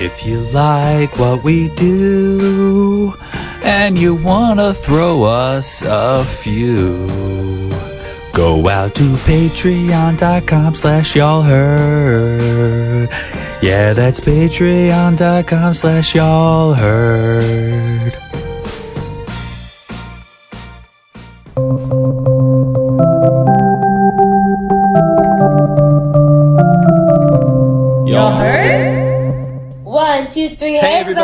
If you like what we do and you wanna throw us a few, go out to patreon.com slash y'all heard. Yeah, that's patreon.com slash y'all heard.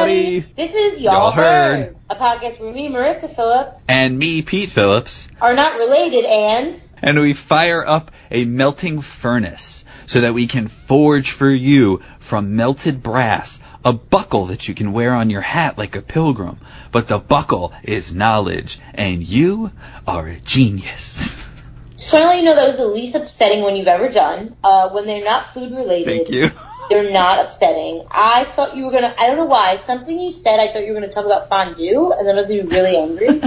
Everybody. This is Y'all, Y'all heard. Heard. a podcast where me, Marissa Phillips, And me, Pete Phillips, are not related and and we fire up a melting furnace so that we can forge for you from melted brass a buckle that you can wear on your hat like a pilgrim. But the buckle is knowledge, and you are a genius. just want to let you know that was the least upsetting one you've ever done. Uh, when they're not food related, Thank you. They're not upsetting. I thought you were gonna. I don't know why. Something you said, I thought you were gonna talk about fondue, and then I was gonna be really angry.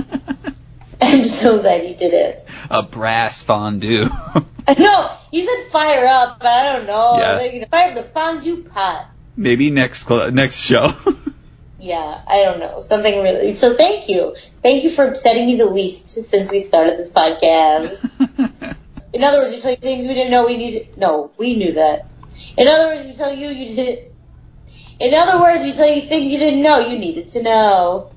I'm so glad you did it. a brass fondue. No, you said fire up, but I don't know. Yeah. Like, you know, fire up the fondue pot. Maybe next cl- next show. Yeah, I don't know. Something really. So thank you. Thank you for upsetting me the least since we started this podcast. In other words, you tell you things we didn't know we needed. No, we knew that. In other words, we tell you you didn't. In other words, we tell you things you didn't know you needed to know.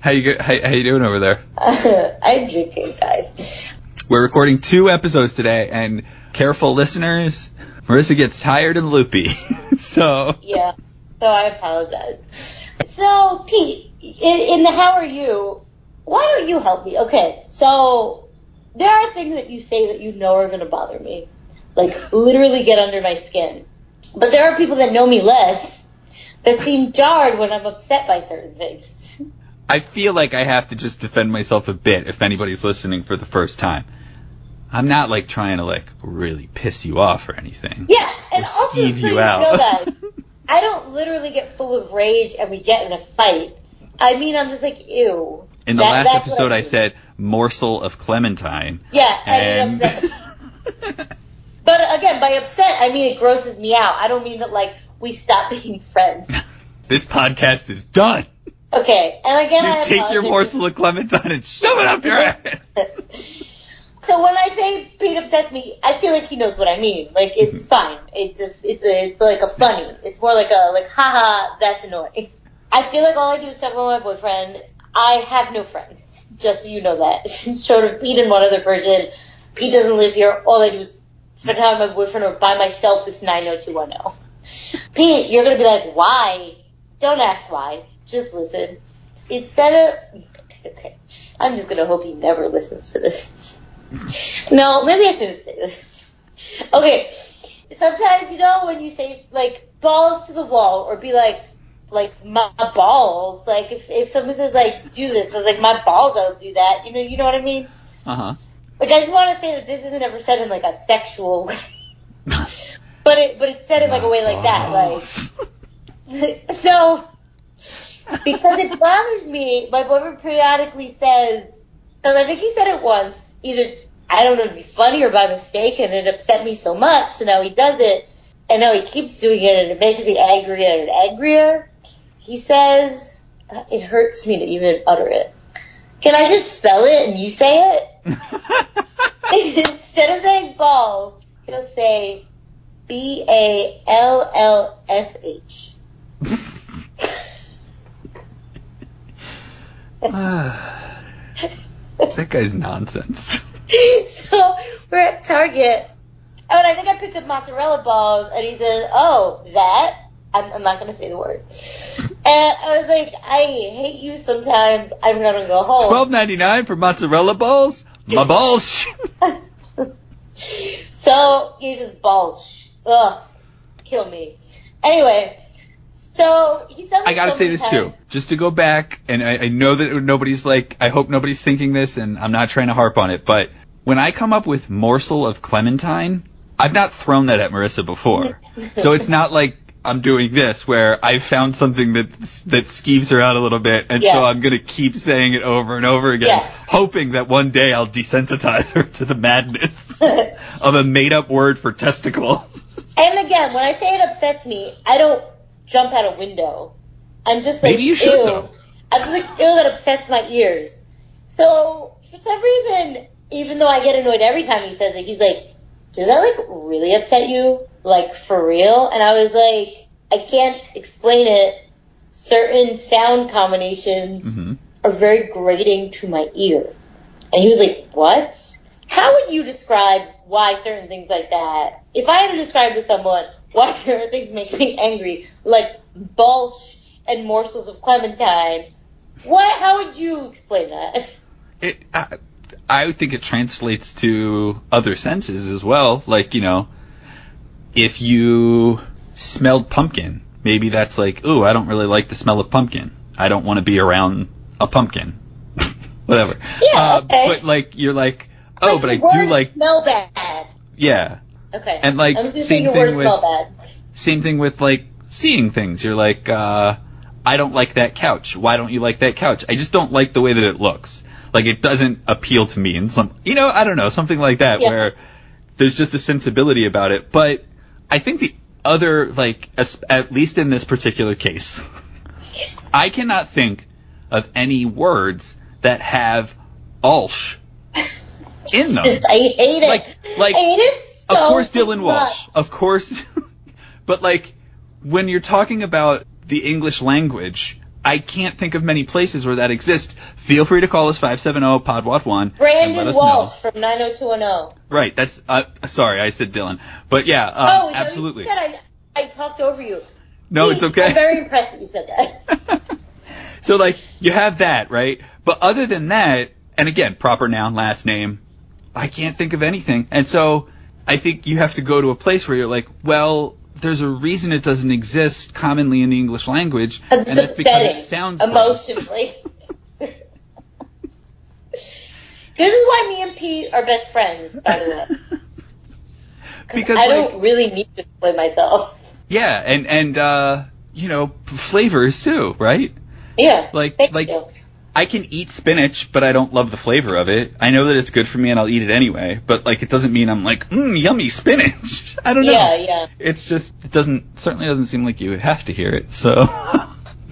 how you go- how, how you doing over there? I'm drinking, guys. We're recording two episodes today, and careful listeners, Marissa gets tired and loopy. so Yeah. So I apologize. So Pete, in, in the how are you? Why don't you help me? Okay, so there are things that you say that you know are going to bother me, like literally get under my skin. But there are people that know me less that seem jarred when I'm upset by certain things. I feel like I have to just defend myself a bit if anybody's listening for the first time. I'm not like trying to like really piss you off or anything. Yeah, and also so you you out. know that I don't literally get full of rage and we get in a fight. I mean, I'm just like ew. In the That- last episode, I mean. said morsel of clementine. Yeah, and, And. But again, by upset, I mean it grosses me out. I don't mean that like we stop being friends. this podcast is done. Okay, and again, I You take your morsel of clementine and shove it up your ass. So when I say Pete upsets me, I feel like he knows what I mean. Like it's mm-hmm. fine. It's a, it's a, it's like a funny. It's more like a like haha that's annoying. I feel like all I do is talk about my boyfriend. I have no friends. Just so you know that. Short of Pete and one other person. Pete doesn't live here. All I do is spend time with my boyfriend or by myself with 90210. Pete, you're gonna be like, why? Don't ask why. Just listen. Instead of, okay, I'm just gonna hope he never listens to this. No, maybe I shouldn't say this. Okay, sometimes you know when you say like balls to the wall or be like, like my balls. Like if if someone says like do this, I was like my balls don't do that. You know, you know what I mean? Uh huh. Like I just want to say that this isn't ever said in like a sexual way, but it but it's said in like a way like that, like. so, because it bothers me, my boyfriend periodically says, because I think he said it once, either, I don't know, to be funny or by mistake, and it upset me so much, so now he does it, and now he keeps doing it, and it makes me angrier and angrier. He says, uh, it hurts me to even utter it. Can I just spell it and you say it? Instead of saying balls, he'll say B A L L S H. Ah, that guy's nonsense. so we're at Target, oh, and I think I picked up mozzarella balls, and he says, "Oh, that." I'm, I'm not gonna say the word. And I was like, I hate you. Sometimes I'm gonna go home. Twelve ninety nine for mozzarella balls. My balls. So he just balls. Ugh, kill me. Anyway, so he said. I gotta so say this too, just to go back, and I, I know that nobody's like, I hope nobody's thinking this, and I'm not trying to harp on it, but when I come up with morsel of clementine, I've not thrown that at Marissa before, so it's not like I'm doing this where I found something that that skeeves her out a little bit, and so I'm gonna keep saying it over and over again, Yeah. hoping that one day I'll desensitize her to the madness of a made up word for testicles. And again, when I say it upsets me, I don't jump out a window. I'm just like, Maybe you should, ew. though. I'm just like, ew, that upsets my ears. So for some reason, even though I get annoyed every time he says it, he's like, does that like really upset you? Like for real? And I was like, I can't explain it. Certain sound combinations hmm are very grating to my ear. And he was like, what? How would you describe why certain things like that, if I had to describe to someone why certain things make me angry, like Balsh and morsels of clementine, what, how would you explain that? It, I, I would think it translates to other senses as well. Like, you know, if you smelled pumpkin, maybe that's like, ooh, I don't really like the smell of pumpkin. I don't want to be around a pumpkin. Whatever. Yeah, Uh, okay. But like, you're like, oh, Like, but I do like, smell bad. yeah. Okay. And, like, I was same thing with- smell bad. Same thing with like seeing things. You're like, uh, I don't like that couch. Why don't you like that couch? I just don't like the way that it looks. Like it doesn't appeal to me in some, you know, I don't know, something like that Yeah. where there's just a sensibility about it. But I think the other, like, as, at least in this particular case, I cannot think of any words that have Ulsh in them. I hate it. Like- like, I hate it so of course Dylan Walsh. Of course. but like when you're talking about the English language, I can't think of many places where that exists. Feel free to call us 570 podwat 1 and let Brandon Walsh know. from 90210. Right, that's uh, sorry, I said Dylan. But yeah, uh, oh, absolutely. said? I, I talked over you. No, it's okay. I'm very impressed that you said that. so like you have that, right? But other than that, and again, proper noun, last name, I can't think of anything. And so I think you have to go to a place where you're like, well, there's a reason it doesn't exist commonly in the English language, It's and that's because it sounds emotionally. this is why me and Pete are best friends, by the way. because I like, don't really need to play myself. yeah, and and uh, you know, flavors too, right? Yeah. Like- thank like- you. I can eat spinach, but I don't love the flavor of it. I know that it's good for me and I'll eat it anyway, but like it doesn't mean I'm like, mmm, yummy spinach. I don't know. Yeah, yeah. It's just it doesn't certainly doesn't seem like you have to hear it. So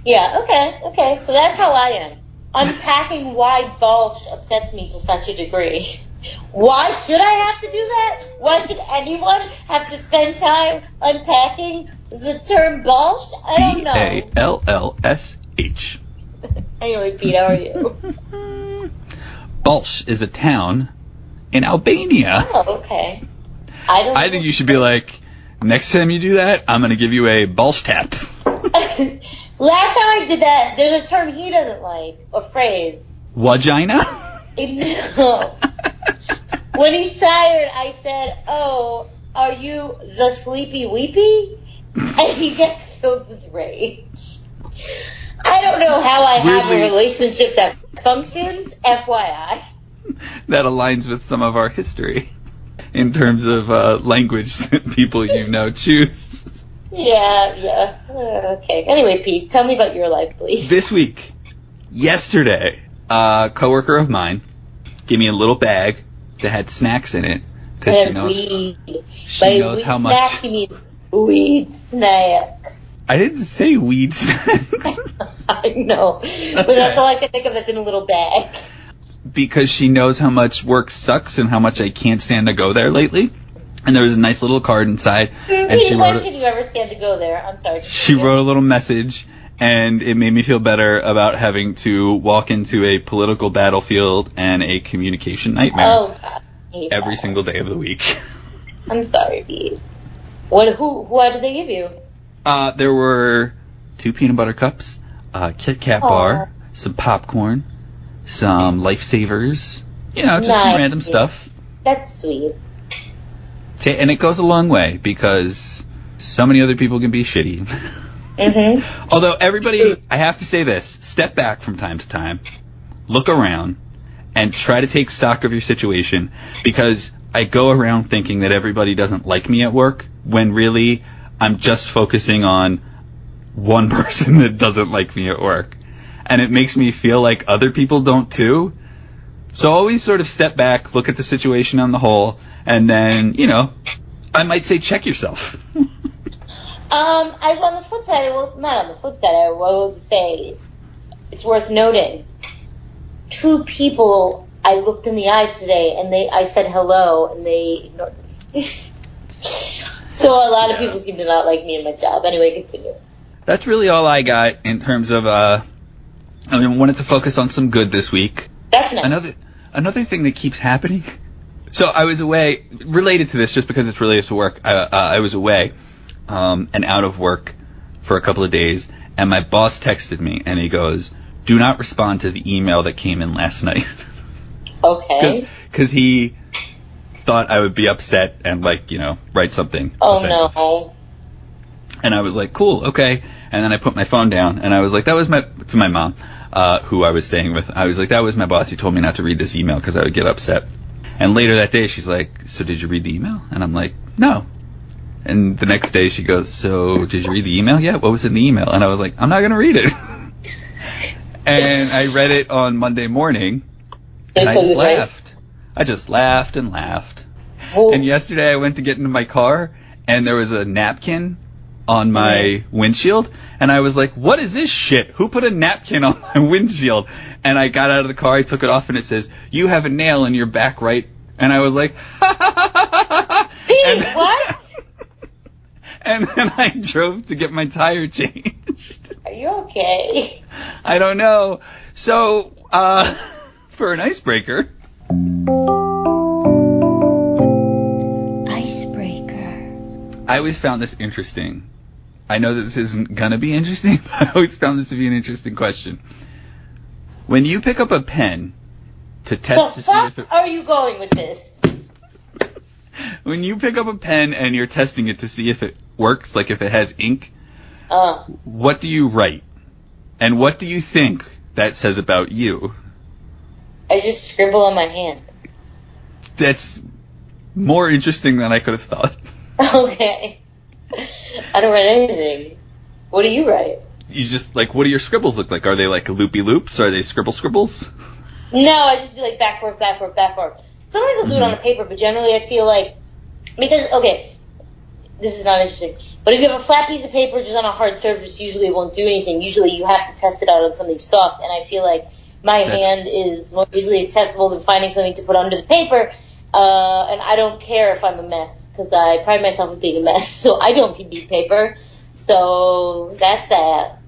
Yeah, okay, okay. So that's how I am. Unpacking why Balsh upsets me to such a degree. Why should I have to do that? Why should anyone have to spend time unpacking the term Balsh? I don't know. A L L S H. Anyway, Pete, how are you? Balsh is a town in Albania. Oh, okay. I don't. I think you should be like, next time you do that, I'm gonna give you a Balsh tap. Last time I did that, there's a term he doesn't like, a phrase. Vagina. No. when he's tired, I said, "Oh, are you the sleepy weepy?" And he gets filled with rage. I don't know how I have Weirdly- a relationship that functions. FYI. that aligns with some of our history in terms of uh, language that people you know choose. Yeah, yeah. Uh, Okay. Anyway, Pete, tell me about your life, please. This week, yesterday, a coworker of mine gave me a little bag that had snacks in it because she knows weed. she By knows how snack, much. means weed snacks. I didn't say weed snacks I know, but that's all I can think of. That's in a little bag. because she knows how much work sucks and how much I can't stand to go there lately. And there was a nice little card inside, and she wrote. can you ever stand to go there? I'm sorry. she wrote a little message and it made me feel better about having to walk into a political battlefield and a communication nightmare Oh God. Every that. single day of the week. I'm sorry, Pete. What? Who? What did they give you? Uh, there were two peanut butter cups, a Kit Kat Aw. bar, some popcorn, some lifesavers, you know, just some random stuff. That's sweet. And it goes a long way because so many other people can be shitty. Mm-hmm. Although everybody, I have to say this, step back from time to time, look around, and try to take stock of your situation because I go around thinking that everybody doesn't like me at work when really I'm just focusing on one person that doesn't like me at work. And it makes me feel like other people don't too. So always sort of step back, look at the situation on the whole, and then, you know, I might say check yourself. Um, I on the flip side, I will not on the flip side. I will say it's worth noting. Two people I looked in the eyes today, and they I said hello, and they ignored me. so a lot of people seem to not like me and my job. Anyway, continue. That's really all I got in terms of. uh I mean, wanted to focus on some good this week. That's nice. Another another thing that keeps happening. So I was away, related to this, just because it's related to work. I, uh, I was away um, and out of work for a couple of days, and my boss texted me, and he goes, "Do not respond to the email that came in last night," Okay. because he thought I would be upset and like you know write something. Oh offensive. no. And I was like, cool, okay. And then I put my phone down and I was like, that was my, to my mom, uh, who I was staying with. I was like, that was my boss. He told me not to read this email because I would get upset. And later that day, she's like, so did you read the email? And I'm like, no. And the next day she goes, so did you read the email yet? What was in the email? And I was like, I'm not going to read it. and I read it on Monday morning and I just laughed. I just laughed and laughed. Well, And yesterday I went to get into my car and there was a napkin on my windshield and I was like, what is this shit? Who put a napkin on my windshield? And I got out of the car, I took it off and it says, you have a nail in your back right. And I was like, Pete, what? and then I drove to get my tire changed. Are you okay? I don't know. So, uh, for an icebreaker, I always found this interesting. I know that this isn't gonna be interesting, but I always found this to be an interesting question. When you pick up a pen to test the to see if it, are you going with this? when you pick up a pen and you're testing it to see if it works, like if it has ink, Uh, what do you write? And what do you think that says about you? I just scribble on my hand. That's more interesting than I could have thought. Okay. I don't write anything. What do you write? You just like, what do your scribbles look like? Are they like loopy loops? Are they scribble scribbles? No, I just do like back forth, back forth, back forth. Sometimes I'll do it on a paper, but generally I feel like because okay, this is not interesting. But if you have a flat piece of paper just on a hard surface, usually it won't do anything. Usually you have to test it out on something soft, and I feel like my That's- hand is more easily accessible than finding something to put under the paper. Uh, and I don't care if I'm a mess because I pride myself on being a mess, so I don't need paper. So that's that.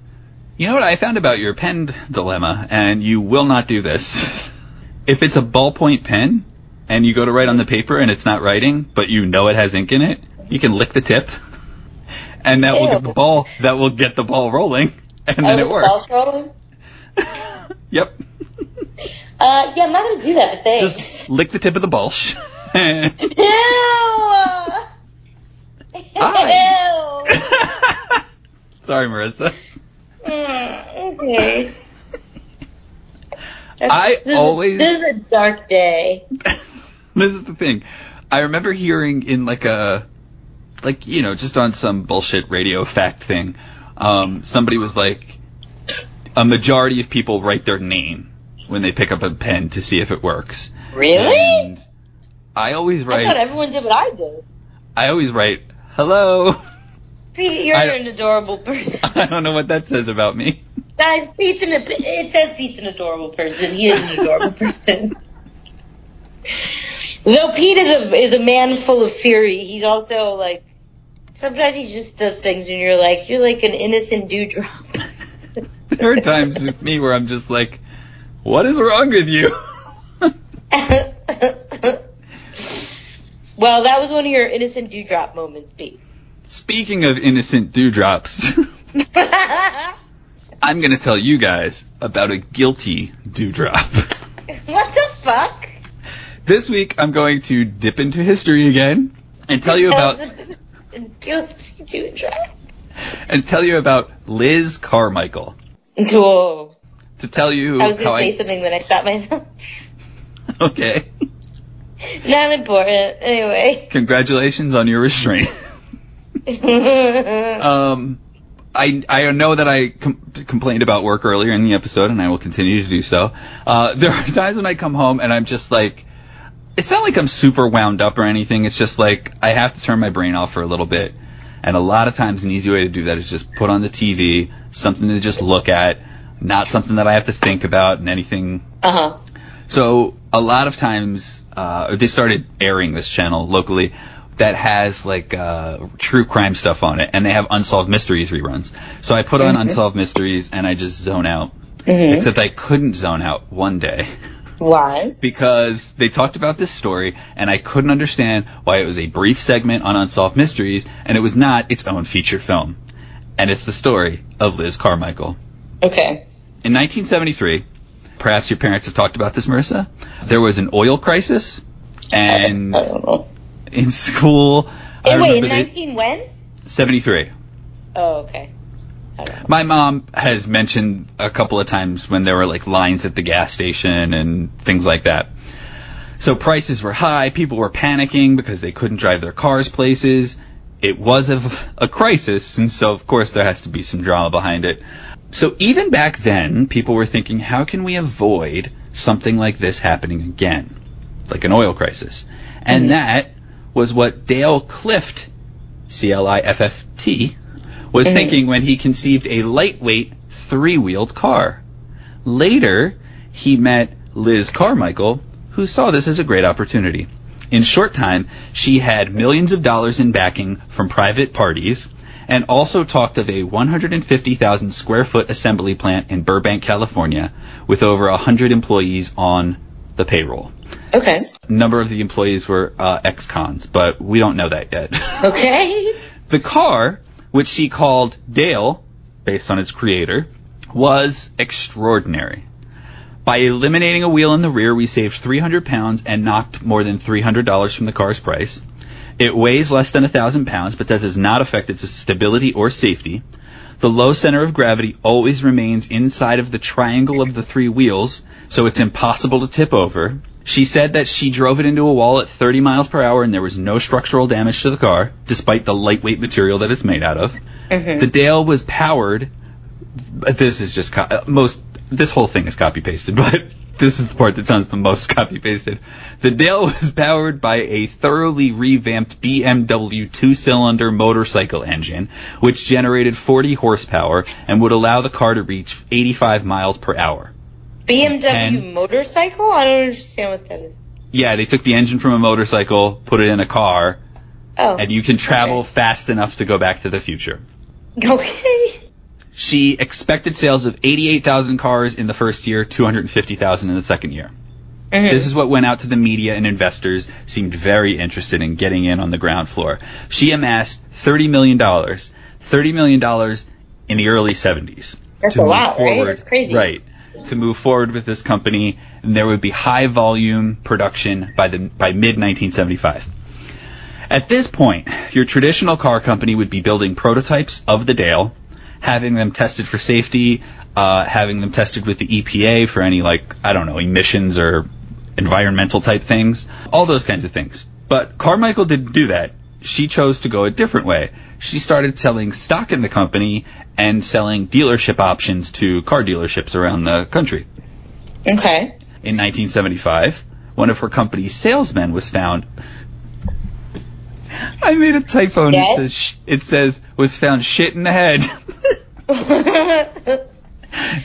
You know what I found about your pen dilemma, and you will not do this. if it's a ballpoint pen, and you go to write on the paper and it's not writing, but you know it has ink in it, you can lick the tip, and that will get the ball. That will get the ball rolling, and then oh, it the works. ball's rolling. yep. Uh, yeah, I'm not gonna do that, but thanks. Just lick the tip of the bulge. Ew! Sorry, Marissa. Mm, okay. I This is- always- This is a dark day. this is the thing. I remember hearing in like a, like you know, just on some bullshit radio fact thing, um, somebody was like, a majority of people write their name when they pick up a pen to see if it works. Really? And I always I thought write. everyone did what I did. I always write hello. Pete, you're I- an adorable person. I don't know what that says about me. Guys, Pete's an it says Pete's an adorable person. He is an adorable person. Though Pete is a is a man full of fury, he's also like sometimes he just does things and you're like you're like an innocent dewdrop. There are times with me where I'm just like, what is wrong with you? well, that was one of your innocent dewdrop moments, Pete. Speaking of innocent dewdrops, I'm gonna tell you guys about a guilty dewdrop. what the fuck? This week I'm going to dip into history again and tell you about guilty dewdrop. and tell you about Liz Carmichael. Whoa. To tell you I was gonna say I something that I stopped myself. okay. Not important. Anyway. Congratulations on your restraint. Um, I I know that I com- complained about work earlier in the episode, and I will continue to do so. Uh, there are times when I come home and I'm just like, it's not like I'm super wound up or anything. It's just like I have to turn my brain off for a little bit, And a lot of times, an easy way to do that is just put on the TV, something to just look at, not something that I have to think about and anything. Uh huh. So a lot of times, uh, they started airing this channel locally that has like uh, true crime stuff on it, and they have unsolved mysteries reruns. So I put on unsolved mysteries, and I just zone out. Except I couldn't zone out one day. Why? because they talked about this story and I couldn't understand why it was a brief segment on unsolved mysteries and it was not its own feature film. And it's the story of Liz Carmichael. Okay. In 1973, perhaps your parents have talked about this, Marissa, there was an oil crisis and I don't know. in school, I wait, in remember they- 19 when? 73. Oh, okay. I don't know. My mom has mentioned a couple of times when there were like lines at the gas station and things like that. So prices were high, people were panicking because they couldn't drive their cars places. It was a, a crisis, and so of course there has to be some drama behind it. So even back then, people were thinking, how can we avoid something like this happening again? Like an oil crisis. And mm-hmm. that was what Dale Clifft, C-L-I-F-F-T, was mm-hmm. thinking when he conceived a lightweight three-wheeled car. Later, he met Liz Carmichael, who saw this as a great opportunity. In short time, she had millions of dollars in backing from private parties and also talked of a 150,000 square foot assembly plant in Burbank, California, with over 100 employees on the payroll. Okay. A number of the employees were uh, ex-cons, but we don't know that yet. Okay. The car, which she called Dale, based on its creator, was extraordinary. By eliminating a wheel in the rear, we saved 300 pounds and knocked more than $300 from the car's price. It weighs less than 1,000 pounds, but that does not affect its stability or safety. The low center of gravity always remains inside of the triangle of the three wheels, so it's impossible to tip over. She said that she drove it into a wall at 30 miles per hour and there was no structural damage to the car, despite the lightweight material that it's made out of. Mm-hmm. The Dale was powered. This is just co- uh, most. This whole thing is copy pasted, but this is the part that sounds the most copy pasted. The Dale was powered by a thoroughly revamped BMW two-cylinder motorcycle engine, which generated 40 horsepower and would allow the car to reach 85 miles per hour. BMW And- motorcycle? I don't understand what that is. Yeah, they took the engine from a motorcycle, put it in a car, Oh. and you can travel Okay. fast enough to go back to the future. Okay. She expected sales of 88,000 cars in the first year, 250,000 in the second year. Mm-hmm. This is what went out to the media and investors seemed very interested in getting in on the ground floor. She amassed $30 million, $30 million in the early 70s. That's to a move lot, right? forward, That's crazy. Right. To move forward with this company, and there would be high volume production by the by mid 1975. At this point, your traditional car company would be building prototypes of the Dale, having them tested for safety, uh, having them tested with the EPA for any like I don't know emissions or environmental type things, all those kinds of things. But Carmichael didn't do that. She chose to go a different way. She started selling stock in the company and selling dealership options to car dealerships around the country. Okay. In 1975, one of her company's salesmen was found. I made a typo and Yes? it says it says was found shit in the head.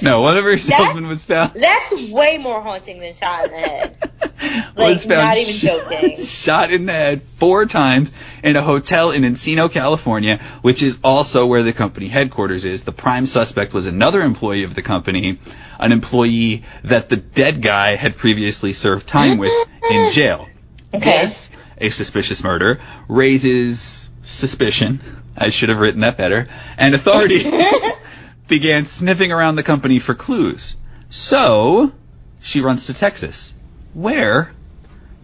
no, her salesmen was found That's way more haunting than shot in the head. was Like, found not even joking. shot in the head four times in a hotel in Encino, California, which is also where the company headquarters is. The prime suspect was another employee of the company, an employee that the dead guy had previously served time with in jail. Okay. This, a suspicious murder, raises suspicion. I should have written that better. And authorities began sniffing around the company for clues. So, she runs to Texas, where,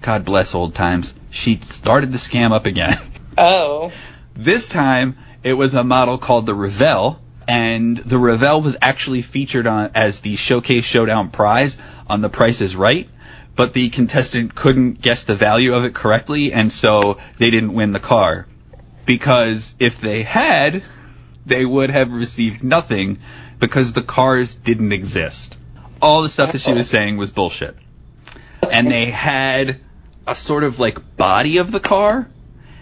God bless old times, she started the scam up again. Oh. This time, it was a model called the Revell, and the Revell was actually featured on as the Showcase Showdown prize on The Price is Right, but the contestant couldn't guess the value of it correctly, and so they didn't win the car. Because if they had, they would have received nothing because the cars didn't exist. All the stuff that she was saying was bullshit. And they had a sort of like body of the car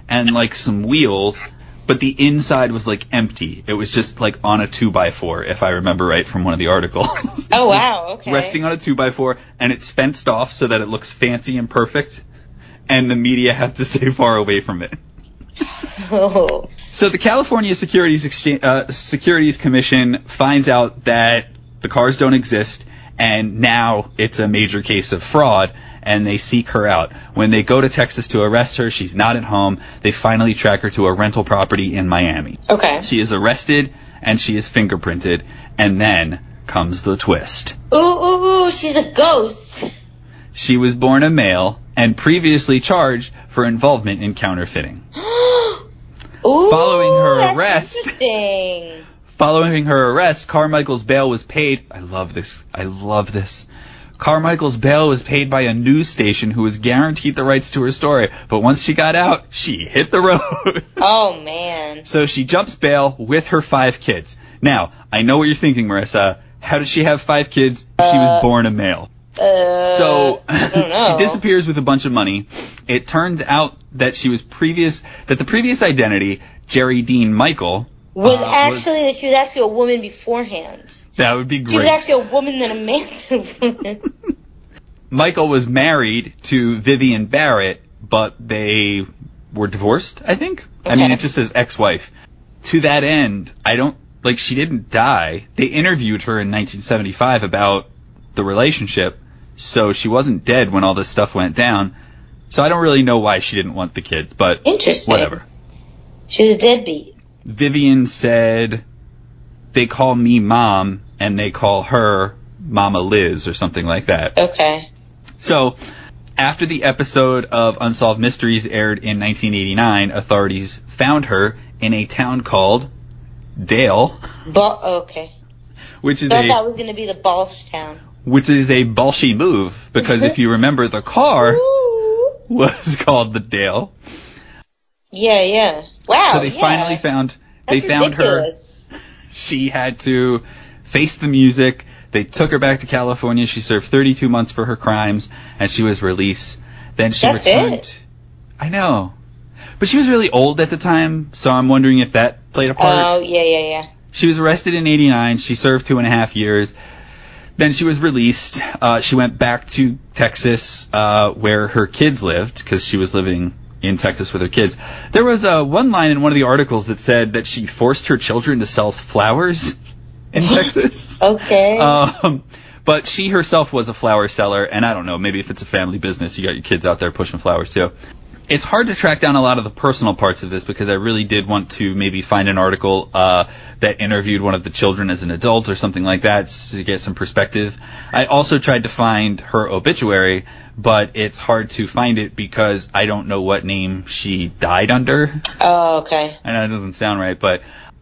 and like some wheels, but the inside was like empty. It was just like on a two by four, if I remember right from one of the articles. Oh wow. Okay. Resting on a two by four, and it's fenced off so that it looks fancy and perfect, and the media have to stay far away from it. Oh. So the California Securities Exchange, uh, Securities Commission finds out that the cars don't exist, and now it's a major case of fraud, and they seek her out. When they go to Texas to arrest her, she's not at home. They finally track her to a rental property in Miami. Okay. She is arrested, and she is fingerprinted, and then comes the twist. Ooh ooh ooh. She's a ghost. She was born a male and previously charged for involvement in counterfeiting. Ooh. Following her arrest. Following her arrest, Carmichael's bail was paid. I love this. I love this. Carmichael's bail was paid by a news station who was guaranteed the rights to her story, but once she got out, she hit the road. Oh man. so she jumps bail with her five kids. Now, I know what you're thinking, Marissa. How does she have five kids if she was born a male? Uh, So I don't know. she disappears with a bunch of money. It turns out that she was previous that the previous identity, Jerry Dean Michael, Was uh, actually that she was actually a woman beforehand. that would be great. She was actually a woman than a man than a woman. Michael was married to Vivian Barrett, but they were divorced, I think. I mean, it just says ex-wife. To that end, I don't, like, she didn't die. They interviewed her in 1975 about the relationship, so she wasn't dead when all this stuff went down. So I don't really know why she didn't want the kids, but Interesting. whatever. She was a deadbeat. Vivian said, they call me mom, and they call her Mama Liz, or something like that. Okay. So, after the episode of Unsolved Mysteries aired in 1989, authorities found her in a town called Dale, But okay. which is I Thought that was gonna be the Balsh town. Which is a Balshy move because if you remember, the car was called the Dale. Yeah, yeah. Wow. So they yeah. finally found they That's found her. She had to face the music. They took her back to California. She served 32 months for her crimes, and she was released. Then she That's returned. it? I know, but she was really old at the time, so I'm wondering if that played a part. Oh yeah, yeah, yeah. She was arrested in '89. She served two and a half years. Then she was released. Uh, she went back to Texas, uh, where her kids lived, because she was living in Texas with her kids. There was uh, one line in one of the articles that said that she forced her children to sell flowers in Texas. Okay. Um, but she herself was a flower seller, and I don't know, maybe if it's a family business, you got your kids out there pushing flowers too. It's hard to track down a lot of the personal parts of this because I really did want to maybe find an article uh, that interviewed one of the children as an adult or something like that to get some perspective. I also tried to find her obituary, but it's hard to find it because I don't know what name she died under. oh, okay. I know it doesn't sound right, but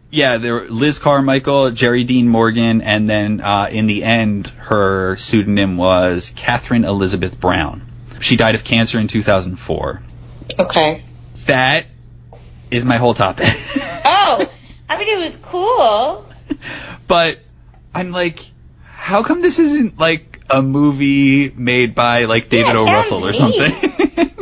yeah, there were Liz Carmichael, Jerry Dean Morgan, and then uh, in the end, her pseudonym was Catherine Elizabeth Brown. She died of cancer in 2004. Okay. That is my whole topic. Oh, I mean it was cool. but I'm like, how come this isn't like a movie made by like David Yeah, O. Russell or something?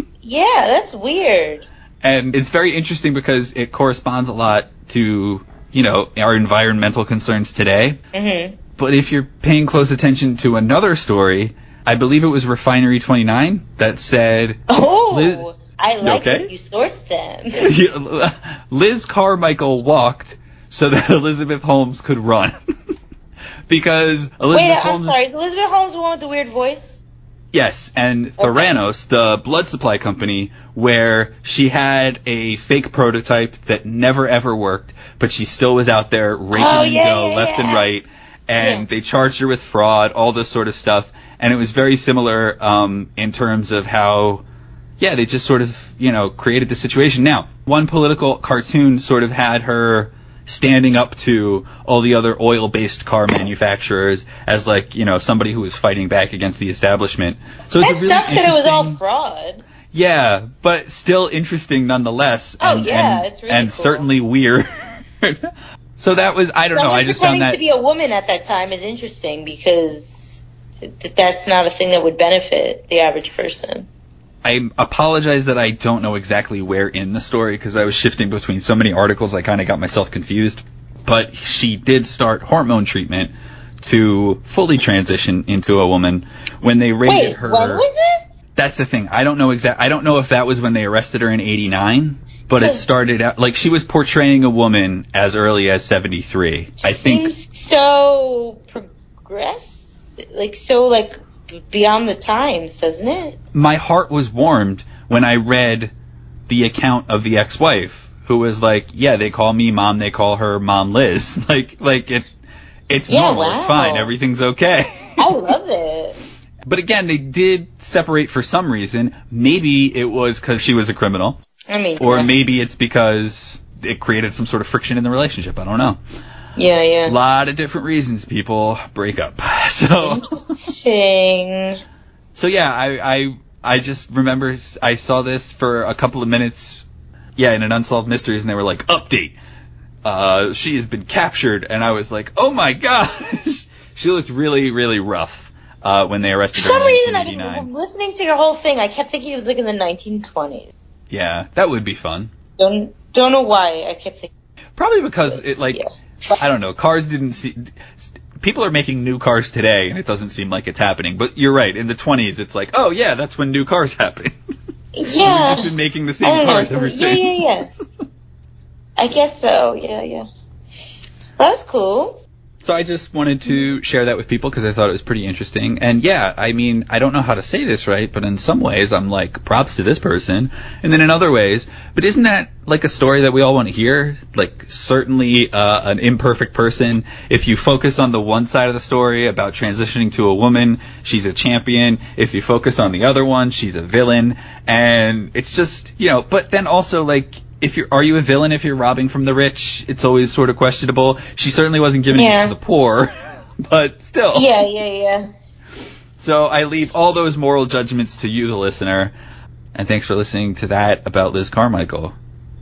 Yeah, that's weird. and it's very interesting because it corresponds a lot to you know our environmental concerns today. Mhm. But if you're paying close attention to another story, I believe it was Refinery 29 that said Oh, Liz- I like okay? that you sourced them. Liz Carmichael walked so that Elizabeth Holmes could run. because Elizabeth Wait, I'm Holmes sorry. Is Elizabeth Holmes the one with the weird voice? Yes, and Theranos, the blood supply company, where she had a fake prototype that never ever worked, but she still was out there raking Oh, yeah, dough yeah, left and right, and Yeah. they charged her with fraud, all this sort of stuff, and it was very similar um, in terms of how, yeah, they just sort of you know created the situation. Now, one political cartoon sort of had her standing up to all the other oil-based car manufacturers as like you know somebody who was fighting back against the establishment. So it's That a really sucks that it was all fraud. yeah, but still interesting nonetheless. Oh, and, yeah, and, it's really and cool. certainly weird. so that was I don't know. I just found that to be a woman at that time is interesting because th- th- that's not a thing that would benefit the average person. I apologize that I don't know exactly where in the story because I was shifting between so many articles I kind of got myself confused. But she did start hormone treatment to fully transition into a woman when they rated Wait, her. when was this? That's the thing. I don't know exact. I don't know if that was when they arrested her in '89, but it started out like she was portraying a woman as early as '73. I think. Seems so progress, like so like beyond the times, doesn't it? my heart was warmed when I read the account of the ex-wife who was like, "Yeah, they call me mom, they call her mom Liz." like, like it, it's Yeah, normal, it's fine, everything's okay. I love it. but again, they did separate for some reason. Maybe it was because she was a criminal, I mean, or yeah, maybe it's because it created some sort of friction in the relationship. I don't know. Yeah, yeah. A lot of different reasons people break up. So. Interesting. So yeah, I, I I just remember I saw this for a couple of minutes, yeah, in an unsolved mysteries, and they were like, update, uh, she has been captured, and I was like, oh my gosh, she looked really really rough uh, when they For arrested her. some in reason, I've 1989. been listening to your whole thing. I kept thinking it was like in the 1920s. Yeah, that would be fun. Don't don't know why I kept thinking. Probably because it like Yeah. I don't know, cars didn't see. People are making new cars today, and it doesn't seem like it's happening. But you're right. In the 20s, it's like, oh yeah, that's when new cars happen. We've Yeah. just been making the same know. cars so- ever yeah, since. yeah, yeah. I guess so. Yeah, yeah. That's cool. So I just wanted to share that with people because I thought it was pretty interesting. And yeah, I mean, I don't know how to say this right, but in some ways I'm like props to this person, and then in other ways, but isn't that like a story that we all want to hear? Like certainly uh, an imperfect person. If you focus on the one side of the story about transitioning to a woman, she's a champion. If you focus on the other one, she's a villain, and it's just you know. But then also like if you're are you a villain if you're robbing from the rich? It's always sort of questionable. She certainly wasn't giving Yeah. it to the poor, but still. Yeah, yeah, yeah. So I leave all those moral judgments to you, the listener. And thanks for listening to that about Liz Carmichael.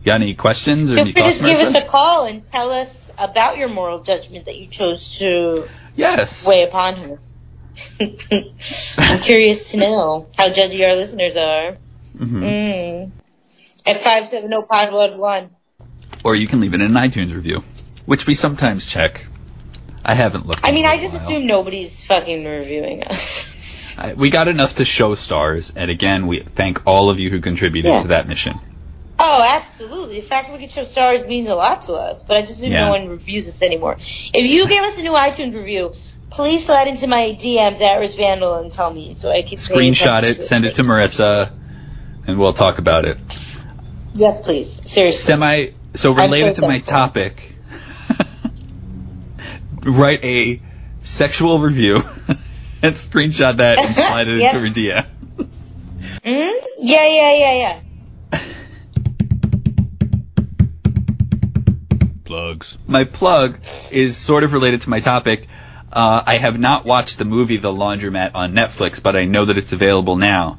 You got any questions or Feel any free thoughts, to give us a call and tell us about your moral judgment that you chose to yes. weigh upon her. I'm curious to know how judgy our listeners are. Mhm. Mm. At 570 pod one one. Or you can leave it in an iTunes review, which we sometimes check. I haven't looked. I mean, I just assume nobody's fucking reviewing us. I- we got enough to show stars, and again, we thank all of you who contributed Yeah. to that mission. Oh, absolutely. The fact that we can show stars means a lot to us, but I just assume Yeah. no one reviews us anymore. If you give us a new iTunes review, please slide into my DMs at Riz Vandal and tell me so I can Screenshot attention it, send it to Marissa, and we'll talk about it. Yes, please. Seriously. Semi. So related so to my thankful. topic, write a sexual review and screenshot that and slide it Yep. into her DM. hmm Yeah, yeah, yeah, yeah. Plugs. My plug is sort of related to my topic. Uh, I have not watched the movie The Laundromat on Netflix, but I know that it's available now.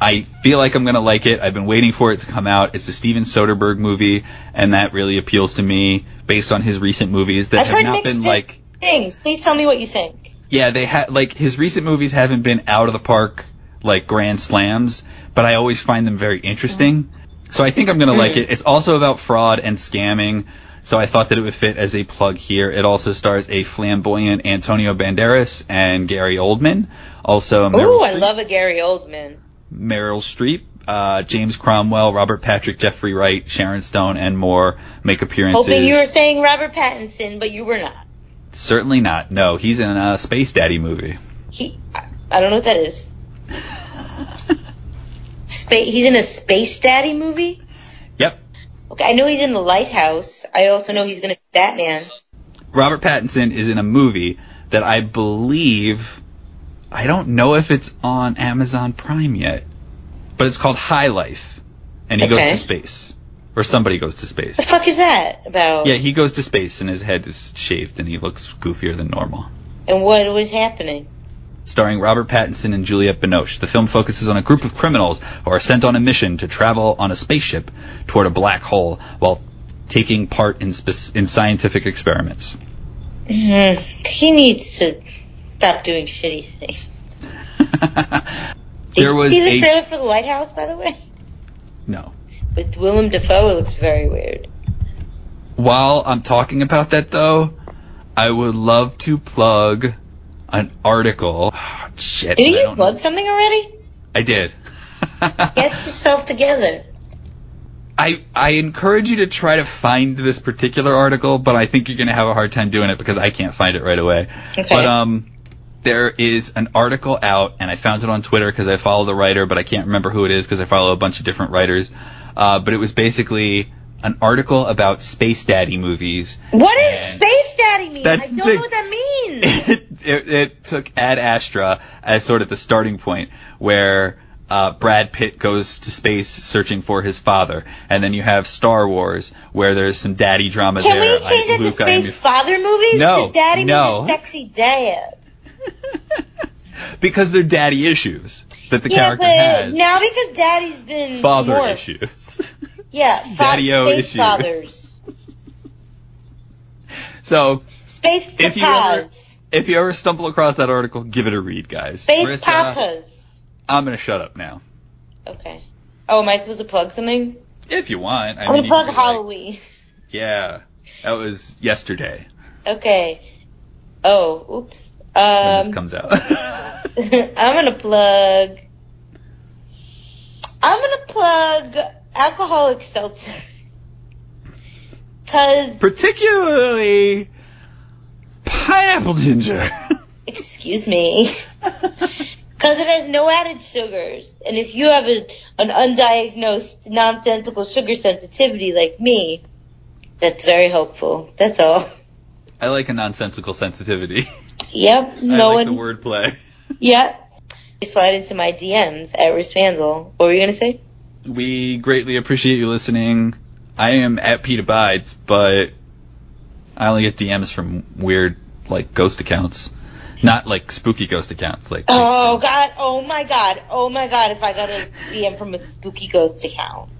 I feel like I'm going to like it. I've been waiting for it to come out. It's a Steven Soderbergh movie, and that really appeals to me based on his recent movies that I've have not been like things. Please tell me what you think. Yeah, they had like his recent movies haven't been out of the park like grand slams, but I always find them very interesting. So I think I'm gonna like Mm. it. It's also about fraud and scamming, so I thought that it would fit as a plug here. It also stars a flamboyant Antonio Banderas and Gary Oldman. Also Meryl Ooh, I love a Gary Oldman. Meryl Streep, uh, James Cromwell, Robert Patrick, Jeffrey Wright, Sharon Stone, and more make appearances. Hoping you were saying Robert Pattinson, but you were not. Certainly not. No, he's in a Space Daddy movie. He, I, don't know what that is. Space. He's in a Space Daddy movie. Yep. Okay, I know he's in The Lighthouse. I also know he's gonna be Batman. Robert Pattinson is in a movie that I believe I don't know if it's on Amazon Prime yet, but it's called High Life, and he goes to space, or somebody goes to space. The fuck is that about? Yeah, he goes to space and his head is shaved and he looks goofier than normal. And what was happening? Starring Robert Pattinson and Juliette Binoche, the film focuses on a group of criminals who are sent on a mission to travel on a spaceship toward a black hole while taking part in, spe- in scientific experiments. Mhm. He needs to stop doing shitty things. Did There you was see the a- trailer for The Lighthouse, by the way? No. With Willem Dafoe, it looks very weird. While I'm talking about that though, I would love to plug an article. Ah, shit. Didn't you plug know. something already? I did. Get yourself together. I I encourage you to try to find this particular article, but I think you're going to have a hard time doing it because I can't find it right away. Okay. But um, there is an article out, and I found it on Twitter because I follow the writer, but I can't remember who it is because I follow a bunch of different writers. Uh, but it was basically an article about space daddy movies. What does Space Daddy mean? I don't the- know what that means. it, it, it took Ad Astra as sort of the starting point where uh, Brad Pitt goes to space searching for his father, and then you have Star Wars where there's some daddy drama Can there. we change it to Luke, I am- Space Father movies? No, Daddy no. means sexy dad. because they're daddy issues that the yeah, character has. now because Daddy's been father morphed. issues. Yeah, Daddy-o issues. Fathers. so Space If you ever- Papas. if you ever stumble across that article, give it a read, guys. Space Marissa, Papas. I'm gonna shut up now. Okay. Oh, am I supposed to plug something? If you want, I I'm gonna plug be like, Halloween. yeah, that was yesterday Okay. Oh, oops. When Um, this comes out. I'm gonna plug. I'm gonna plug alcoholic seltzer. Cause, Particularly pineapple ginger. excuse me. Cause it has no added sugars. And if you have a, an undiagnosed nonsensical sugar sensitivity like me, that's very hopeful. That's all. I like a nonsensical sensitivity. Yep, No I like one. the wordplay. Yep. Slide into my DMs at Rispanzel. What were you gonna say? We greatly appreciate you listening. I am at Pete Abides, but I only get DMs from weird, like, ghost accounts. Not like spooky ghost accounts. Like, Oh god, oh my god, oh my god, if I got a DM from a spooky ghost account.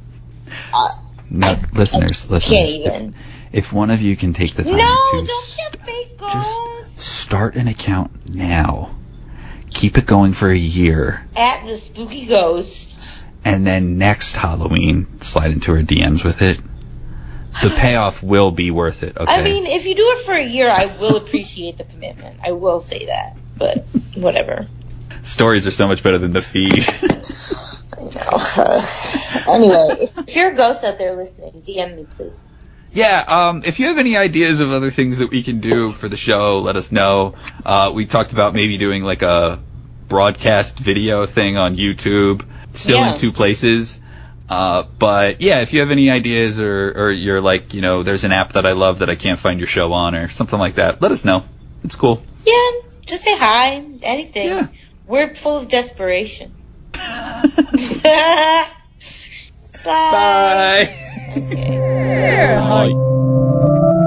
Uh, no, listeners, can't listeners. even. If, if one of you can take the time No, to st- just start an account now, keep it going for a year, At the spooky ghost. and then next Halloween slide into her DMs with it. The payoff will be worth it. Okay. I mean, if you do it for a year, I will appreciate the commitment. I will say that. But whatever. stories are so much better than the feed. I know. anyway, if you're a ghost out there listening, DM me please. Yeah, um, if you have any ideas of other things that we can do for the show, let us know. Uh, we talked about maybe doing like a broadcast video thing on YouTube, still Yeah. in two places. Uh, but yeah, if you have any ideas or, or you're like, you know, there's an app that I love that I can't find your show on or something like that, let us know. It's cool. Yeah, just say hi. Anything. Yeah. We're full of desperation. Bye. Bye. はい。